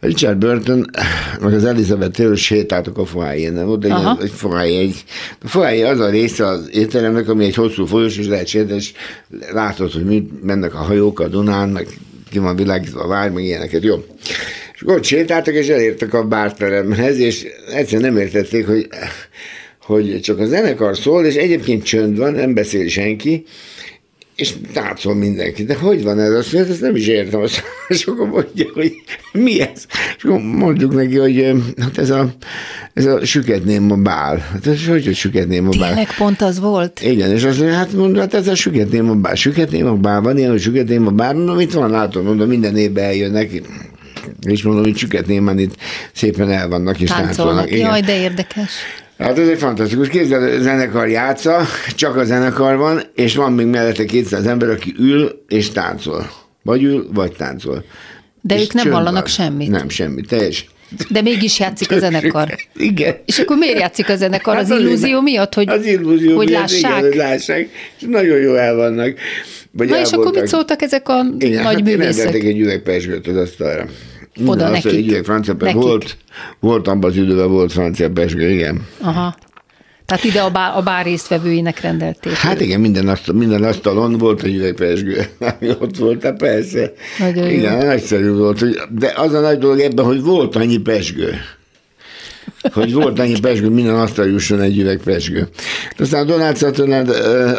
Richard Burton, meg az Elizabeth Taylor sétáltak a foájén, nem? Ott egy, egy foájé, egy, a foájé az a része az étteremnek, ami egy hosszú folyós, és lehet sétálni, és látod, hogy mit mennek a hajók a Dunán, meg ki van világítva a vár, meg ilyeneket, jó. És ott sétáltak, és elértek a bárteremhez, és egyszer nem értették, hogy hogy csak a zenekar szól, és egyébként csönd van, nem beszél senki, és táncol mindenki. De hogy van ez? Azt mondja, ezt nem is értem. Azt, és akkor mondja, hogy mi ez? És akkor mondjuk neki, hogy hát ez a, ez a süketném a bál. Hát ez hogy, hogy süketném a bál? Tényleg pont az volt? Igen, és azt mondja, hát mondja, hát ez a süketném a bál. Süketném a bál, van ilyen, hogy süketném a bál. Mondom, itt van, látom, mondom, minden évben eljönnek. És mondom, hogy süketném, itt szépen el vannak és táncolnak. Táncolnak. Jaj, de érdekes. Hát ez egy fantasztikus. A zenekar játsza, csak a zenekar van, és van még mellette 200 ember, aki ül és táncol. Vagy ül, vagy táncol. De És ők nem hallanak van. semmit. Nem, semmit. Teljes. De mégis játszik a zenekar. Igen. És akkor miért játszik a zenekar? Az Hát azért, illúzió miatt, hogy, az illúzió hogy miatt, lássák? Igen, lássák. És nagyon jó el vannak. Vagy Na és akkor voltak. mit szóltak ezek a Igen, nagy hát művészek? rendelték egy üveg az asztalra. Oda asztal, nekik. Üveg francia. Nekik. Volt, volt abban az időben volt francia pesgő, igen. Aha. Tehát ide a bár, a bár résztvevőinek rendelték. Hát igen, minden, asztal, minden asztalon volt egy üvegpesgő, ami ott volt, hát persze. Nagyon jó. igen, nagyszerű volt. De az a nagy dolog ebben, hogy volt annyi pesgő. Hogy volt annyi pesgő, minden asztal jusson egy üveg pesgő. Aztán a Donald Sutherland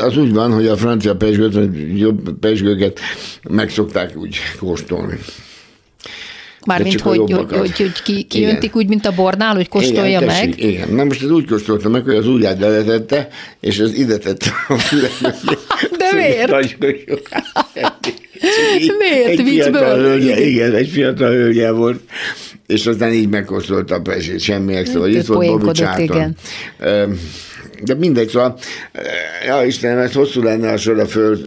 az úgy van, hogy a francia pesgőt, vagy jobb pesgőket meg szokták úgy kóstolni. Mármint, hogy, hogy, hogy, hogy ki, kiöntik úgy, mint a bornál, hogy kóstolja igen, meg. Igen, na most ez úgy kóstolta meg, hogy az ujját beletette, és az ide tette a fület. De miért? Nagyon jó. Miért? Egy fiatal hölgye, igen, egy fiatal hölgye volt, és aztán így megkóstolta a pesét, semmi extra. Ő itt volt Bobby Charlton. De mindegy, szóval, ja Istenem, ez hosszú lenne a sorra föl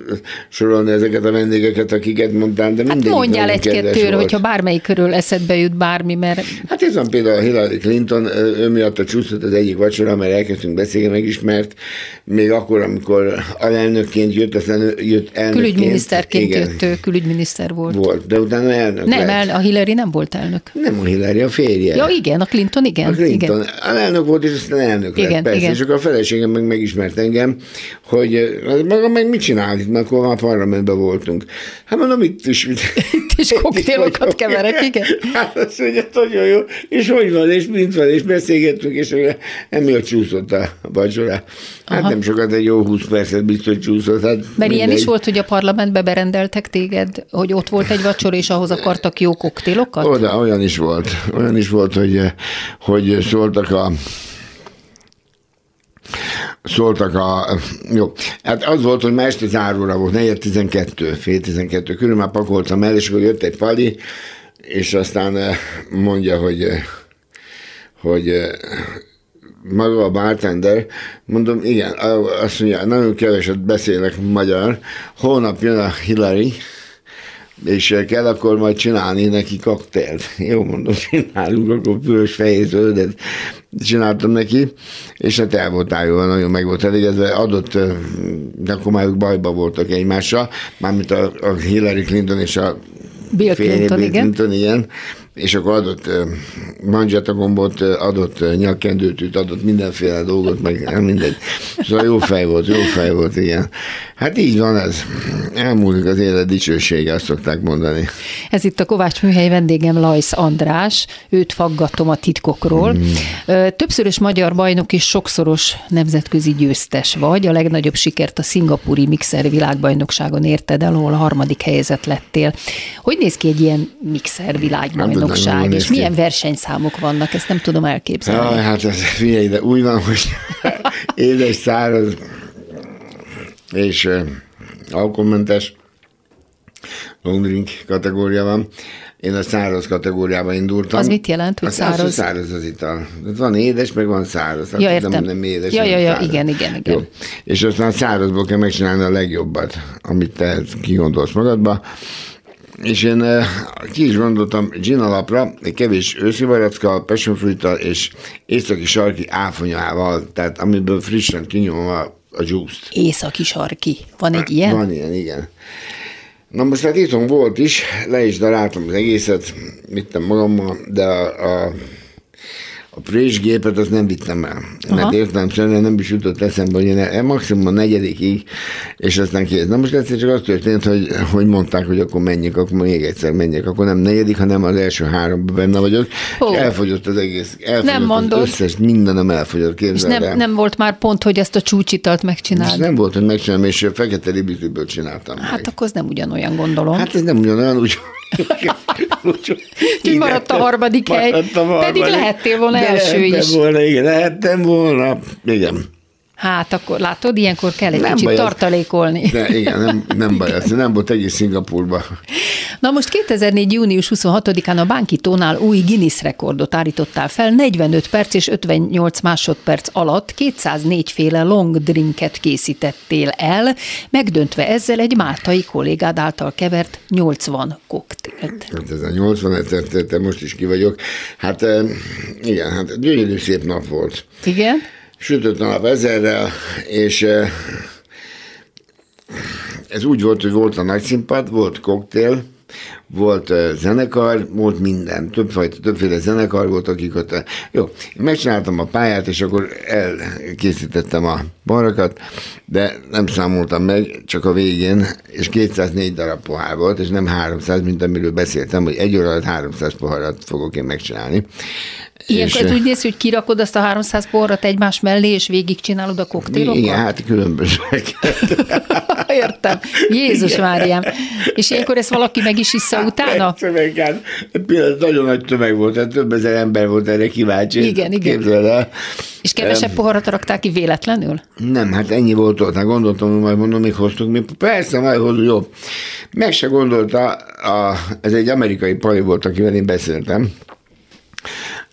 sorolni ezeket a vendégeket, akiket mondtam, de Hát mindegyik mondjál egy-kettőről, hogyha bármelyik körül eszedbe jut bármi, mert Hát ez van például Hillary Clinton, ő miatt a csúszott az egyik vacsora, mert elkezdtünk beszélni, megismert, még akkor, amikor alelnökként jött, aztán jött elnökként. külügyminiszterként Igen, jött, ő külügyminiszter volt. Volt, de utána elnök Nem, lett. el, a Hillary nem volt elnök. Nem a Hillary, a férje. Ja, igen, a Clinton, igen. A Clinton. igen. Alelnök volt, és aztán elnök lett, Igen, persze. igen. És akkor a feleségem meg megismert engem, hogy eh, maga meg mit csinál itt, mert akkor már parlamentben voltunk. Hát mondom, itt is. Itt, is koktélokat keverek, igen. Hát azt mondja, nagyon jó. És hogy van, és mint van, és beszélgettünk, és emiatt csúszott a vacsorá. Hát Aha. nem sokat, egy jó 20 percet biztos csúszott. Hát Mert ilyen mindegy. is volt, hogy a parlamentbe berendeltek téged, hogy ott volt egy vacsora, és ahhoz akartak jó koktélokat? Oda, olyan is volt. Olyan is volt, hogy, hogy szóltak a szóltak a... Jó, hát az volt, hogy már este záróra volt, 4 12, fél 12 körül már pakoltam el, és akkor jött egy pali, és aztán eh, mondja, hogy eh, hogy eh, maga a bartender, mondom, igen, azt mondja, nagyon keveset beszélek magyar, holnap jön a Hillary, és kell akkor majd csinálni neki koktélt. Jó, mondom, csinálunk, akkor vörös fehér zöldet csináltam neki, és hát el volt állva, nagyon meg volt elégedve, adott, ö, de akkor már ők bajba voltak egymással, mármint a, a Hillary Clinton és a Bill Clinton, Bill igen. Clinton, igen, és akkor adott uh, manzsata gombot, ö, adott nyakkendőtűt, adott mindenféle dolgot, meg mindegy. Szóval jó fej volt, jó fej volt, igen. Hát így van ez. Elmúlik az élet dicsősége, azt szokták mondani. Ez itt a Kovács műhely vendégem Lajsz András, őt faggatom a titkokról. Ö, Többszörös magyar bajnok és sokszoros nemzetközi győztes vagy. A legnagyobb sikert a szingapúri mixer világbajnokságon érted el, ahol a harmadik helyzet lettél. Hogy néz ki egy ilyen mixer világbajnokság, jól és néz ki. milyen versenyszámok vannak? Ezt nem tudom elképzelni. Jaj, hát ez figyelj, de úgy van, hogy édes, száraz és uh, alkoholmentes long drink kategória van. Én a száraz kategóriába indultam. Az mit jelent, hogy az, Az, hogy száraz? száraz az ital. Tehát van édes, meg van száraz. Hát Ja, nem- értem. Nem, édes, Ja, ja, ja, száraz. igen, igen, igen. Jó. És aztán a szárazból kell megcsinálni a legjobbat, amit te kigondolsz magadba. És én eh, ki is gondoltam gin alapra, egy kevés őszi varacka, passion fruittal és északi sarki áfonyával, tehát amiből frissen kinyomom a, a juice-t. Északi sarki. Van egy ilyen? Van ilyen, igen. Na most hát itthon volt is, le is daráltam az egészet, vittem magammal, de a, a, A présgépet azt nem vittem el. Aha. Mert értelemszerűen nem is jutott eszembe, hogy én el- maximum a negyedikig, és aztán kész. Na most egyszer csak az történt, hogy, hogy mondták, hogy akkor menjek, akkor még egyszer menjek. Akkor nem negyedik, hanem az első háromban benne vagyok. Ó. És elfogyott az egész. Elfogyott Nem az mondod. összes, mindenem elfogyott. És Képzeld nem, el. nem volt már pont, hogy ezt a csúcsitalt És megcsináld. nem volt, hogy megcsinálom, és fekete libiziből csináltam Hát meg. akkor az nem ugyanolyan, gondolom. Hát ez nem ugyanolyan, úgy... úgy Úgyhogy maradt a harmadik hely. Maradt a Pedig lehettél volna De első lehettem is. Volna, igen, lehettem volna. Igen. Hát akkor látod, ilyenkor kell egy Nem kicsit baj, tartalékolni. De igen, nem, nem baj, ez nem volt egész Szingapurban. Na most 2004. június 26-án a Bánkitónál új Guinness rekordot állítottál fel, 45 perc és 58 másodperc alatt 204 féle long drinket készítettél el, megdöntve ezzel egy máltai kollégád által kevert 80 koktélt. Hát ez a 80 egyszer, te most is ki vagyok. Hát eh, igen, hát gyönyörű szép nap volt. Igen? Sütött nap ezerrel, és ez úgy volt, hogy volt a nagy színpad, volt koktél, volt zenekar, volt minden, többfajta, többféle zenekar volt, akik ott, jó, megcsináltam a pályát, és akkor elkészítettem a barakat, de nem számoltam meg, csak a végén, és 204 darab pohár volt, és nem 300, mint amiről beszéltem, hogy egy óra alatt 300 poharat fogok én megcsinálni. Ilyenkor És, úgy néz, hogy kirakod azt a 300 porrat egymás mellé, és végigcsinálod a koktélokat? igen, hát különbözőek. Értem. Jézus Máriám. És ilyenkor ezt valaki meg is issza utána? Egy tömeg, hát, például nagyon nagy tömeg volt, tehát több ezer ember volt erre kíváncsi. Igen, igen. Képzeld el. És kevesebb poharat raktál ki véletlenül? Nem, hát ennyi volt ott. Hát gondoltam, hogy majd mondom, még hoztuk. Mi, persze, majd hozunk, jó. Meg se gondolta, a, ez egy amerikai pali volt, akivel én beszéltem,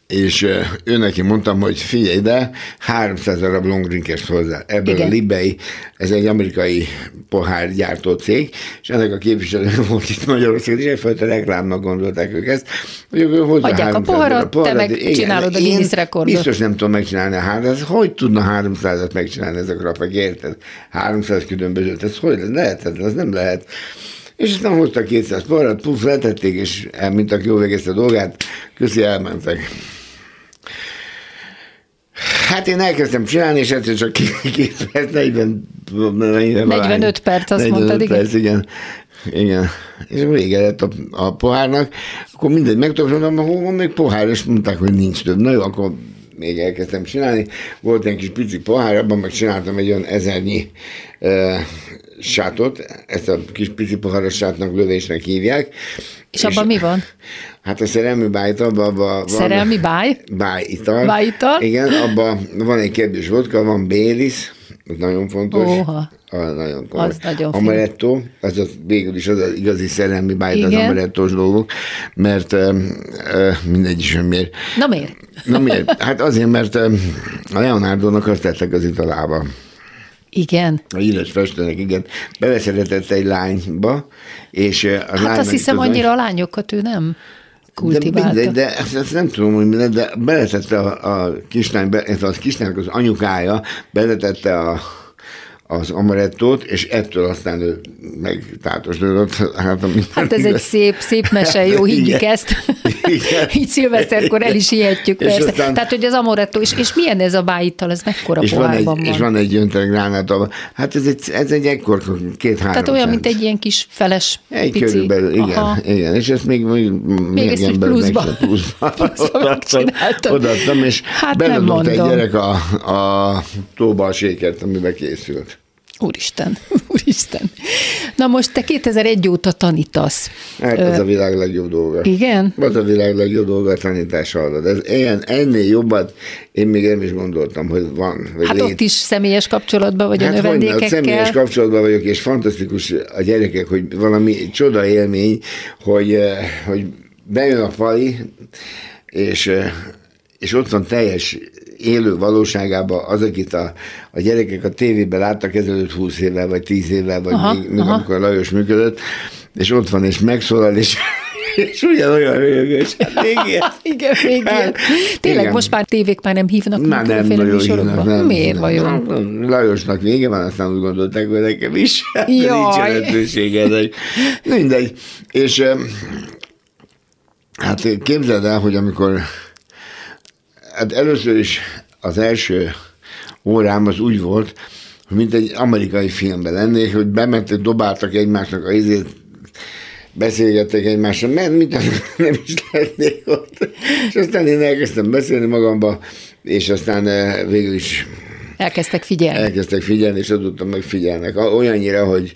és ő neki mondtam, hogy figyelj ide, 300 darab long drinkest hozzá. Ebből Igen. a Libei, ez egy amerikai pohárgyártó cég, és ennek a képviselő volt itt Magyarországon, és egyfajta reklámnak gondolták ők ezt, hogy ők hozzá Adják a 300 poharat, darab te meg Igen, csinálod a Guinness rekordot. Biztos nem tudom megcsinálni a 300, hogy tudna 300-at megcsinálni ez a grafek, érted? 300 különbözőt, ez hogy lehetetlen, ez nem lehet. És aztán hoztak 200 poharat, puff, letették, és mint aki jól végezte a dolgát, köszi, elmentek. Hát én elkezdtem csinálni, és egyszer csak két perc, 40, 40 45 perc, azt 45 mondtad, igen. perc, igen. Igen. És vége lett a, a pohárnak. Akkor mindegy, megtapsoltam, hol van még pohár, és mondták, hogy nincs több. Na jó, akkor még elkezdtem csinálni. Volt egy kis pici pohár, abban meg csináltam egy olyan ezernyi uh, sátot, ezt a kis pici poharas sátnak lövésnek hívják. És abban mi van? Hát a szerelmi bájt, abban abba van... Szerelmi báj? Bájital. Bájital? Igen, abban van egy kérdés vodka, van Bélis, ez nagyon fontos. Óha. A, nagyon komoly. Az nagyon. Amaretto, az az végül is az, az igazi szerelmi bájt, az amarettos dolgok, mert uh, uh, mindegy is, hogy miért. Na miért? Na miért? Hát azért, mert um, a Leonardo-nak azt tettek az italába. Igen. A híres festőnek, igen, beleszeretett egy lányba, és a Hát lány azt hiszem, annyira a lányokat ő nem de kultiválta. mindegy, de ezt, ezt nem tudom, hogy mi lett, de beletette a, a kislány, ez a kislánynak az anyukája, beletette a, az amarettót, és ettől aztán ő megtátosodott. Hát, Hát ez egy szép, szép mese, jó, higgyük Igen. ezt. Igen. Így szilveszterkor el is hihetjük, És persze. aztán- Tehát, hogy az amaretto, és, és milyen ez a bájittal, ez mekkora és van, egy, van? és van egy önteg gránát, abban. hát ez egy, ez egy ekkor, két-három Tehát olyan, cent. mint egy ilyen kis feles Egy pici. körülbelül, igen, Aha. igen, és ezt még, még, még ezt ember pluszba- meg pluszba, pluszba odaadtam, és Hát nem beledobta egy gyerek a, a tóba a sékert, amiben készült. Úristen, úristen. Na most te 2001 óta tanítasz. Hát ez a világ legjobb dolga. Igen? Az a világ legjobb dolga a tanítás hallod. Ez ilyen, ennél jobbat én még nem is gondoltam, hogy van. Vagy Hát ott is személyes kapcsolatban vagy a Hát hogyne, ott növendékekkel. személyes kapcsolatban vagyok, és fantasztikus a gyerekek, hogy valami csoda élmény, hogy, hogy bejön a pali, és, és ott van teljes élő valóságában az, akit a, a gyerekek a tévében láttak ezelőtt 20 évvel, vagy 10 évvel, vagy Aha, még, még aha. amikor Lajos működött, és ott van, és megszólal, és, és ugyanolyan röhögös. Hát még. Igen, még Hát, ilyen. Tényleg igen. most már tévék már nem hívnak Már nem nagyon hívnak, nem. Miért nem. vajon? Nem, Lajosnak vége van, aztán úgy gondolták, hogy nekem is. Hát, Jaj. Nincs lehetősége. De mindegy. És hát képzeld el, hogy amikor Hát először is az első órám az úgy volt, hogy mint egy amerikai filmben lennék, hogy bementek, dobáltak egymásnak a izét, beszélgettek egymással, mert mint nem is lennék ott. És aztán én elkezdtem beszélni magamba, és aztán eh, végül is Elkezdtek figyelni. elkezdtek figyelni, és azóta meg figyelnek. Olyannyira, hogy,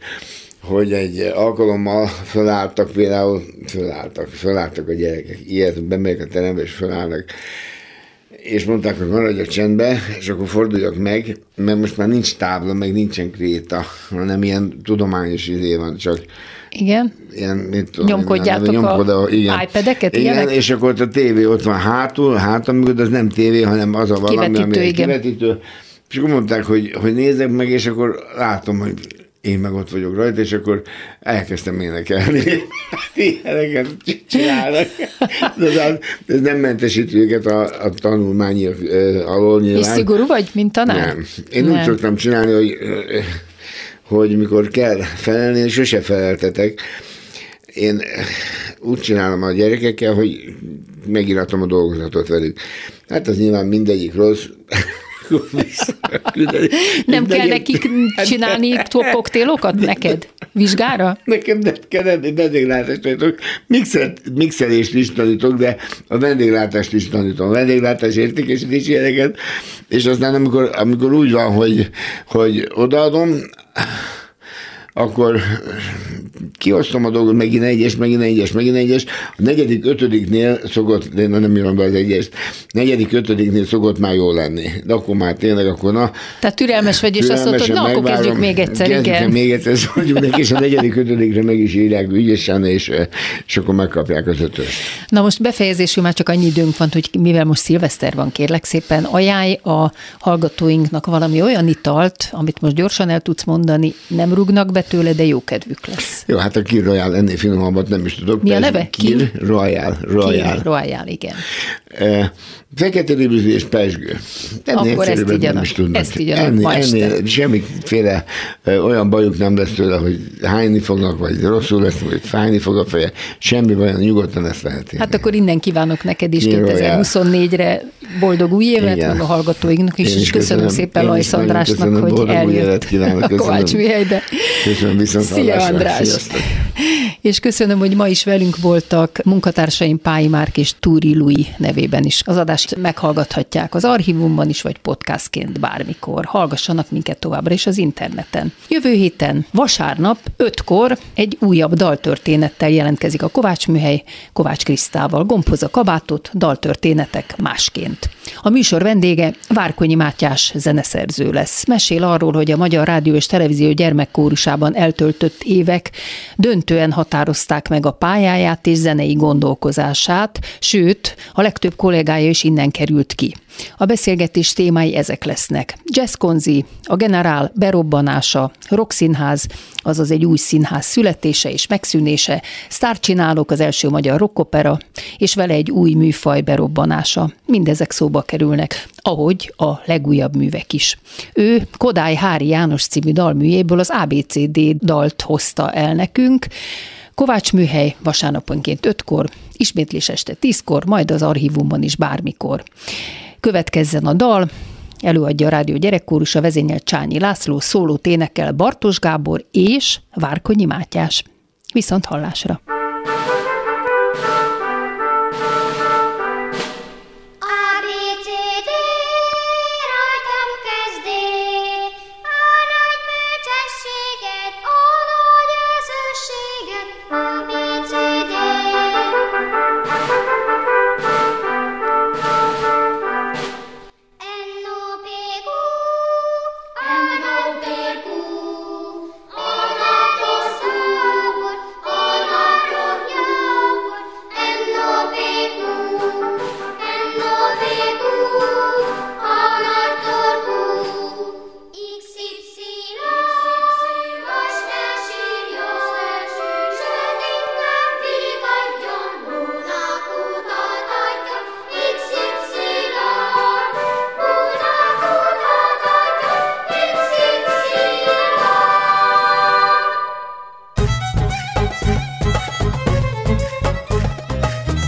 hogy egy alkalommal fölálltak, például fölálltak, fölálltak a gyerekek, ilyet, bemegyek a terembe, és fölállnak, és mondták, hogy maradjak csendbe, és akkor forduljak meg, mert most már nincs tábla, meg nincsen kréta, hanem ilyen tudományos izé van, csak Igen. ilyen, mit tudom, Nyomkodjátok én, a nyomkod iPad-eket, Igen, ilyenek? és akkor ott a tévé ott van hátul, hátam mögött, az nem tévé, hanem az a valami, Kivetítő, ami igen. kivetítő. És akkor mondták, hogy, hogy nézzek meg, és akkor látom, hogy én meg ott vagyok rajta, és akkor elkezdtem énekelni. Ilyeneket csinálnak. De ez, nem mentesíti őket a, a tanulmányi ö, alól nyilván. És szigorú vagy, mint tanár? Nem. Én úgy szoktam csinálni, hogy, hogy mikor kell felelni, én sose feleltetek. Én úgy csinálom a gyerekekkel, hogy megíratom a dolgozatot velük. Hát az nyilván mindegyik rossz. Nem kell nekik csinálni koktélokat neked? Vizsgára? Nekem nem kell vendéglátást tanítok. Mixel, mixelést is tanítok, de a vendéglátást is tanítom. A vendéglátás értékesítési ilyeneket, és aztán amikor, amikor úgy van, hogy, hogy odaadom, akkor kiosztom a dolgot, megint egyes, megint egyes, megint egyes. A negyedik, ötödiknél szokott, de nem írom be az egyest, negyedik, ötödiknél szokott már jó lenni. De akkor már tényleg, akkor na. Tehát türelmes vagy, és azt mondod, na, türelmesen akkor kezdjük megvárom. még egyszer, Kezdjük igen. még egyszer, szóljunk neki, és a negyedik, ötödikre meg is írják ügyesen, és, és akkor megkapják az ötöst. Na most befejezésül már csak annyi időnk van, hogy mivel most szilveszter van, kérlek szépen, ajánlj a hallgatóinknak valami olyan italt, amit most gyorsan el tudsz mondani, nem rúgnak be tőle, de jó kedvük lesz. Jó, hát a Kir Royal ennél finomabbat nem is tudok. Mi a neve? Kir Kir? Royal. Royal. Ki? Royal, igen. Eh, Fekete ribizli és pesgő. Ennél Akkor ezt nem is tudnak. Ezt igyanak ennél, ennél semmiféle eh, olyan bajuk nem lesz tőle, hogy hányni fognak, vagy rosszul lesz, vagy fájni fog a feje. Semmi baj, nyugodtan ezt lehet élni. Hát akkor innen kívánok neked is Kir Royal. 2024-re boldog új évet, Igen. meg a hallgatóinknak is, és köszönöm, köszönöm. szépen Lajsz Andrásnak, hogy eljött a. Kovács Műhelybe. Köszönöm, viszont Szia. András! Sziasztok! És köszönöm, hogy ma is velünk voltak munkatársaim Pályi Márk és Túri Lui nevében is. Az adást meghallgathatják az archívumban is, vagy podcastként bármikor. Hallgassanak minket továbbra is az interneten. Jövő héten, vasárnap, ötkor egy újabb daltörténettel jelentkezik a Kovács Műhely Kovács Krisztával. Gombhoz a kabátot, daltörténetek másként. A műsor vendége Várkonyi Mátyás zeneszerző lesz. Mesél arról, hogy a Magyar Rádió és Televízió gyermekkórusában eltöltött évek döntően határozták meg a pályáját és zenei gondolkozását, sőt, a legtöbb kollégája is innen került ki. A beszélgetés témái ezek lesznek. Jazz Konzi, a generál berobbanása, rockszínház, azaz egy új színház születése és megszűnése, sztárcsinálók az első magyar rockopera, és vele egy új műfaj berobbanása. Mindezek szóba kerülnek, ahogy a legújabb művek is. Ő Kodály Hári János című dalműjéből az ABCD dalt hozta el nekünk, Kovács műhely vasárnaponként 5-kor, ismétlés este 10-kor, majd az archívumban is bármikor. Következzen a dal, előadja a Rádió Gyerekkórus, a vezényel Csányi László, szóló énekel Bartos Gábor és Várkonyi Mátyás. Viszont hallásra!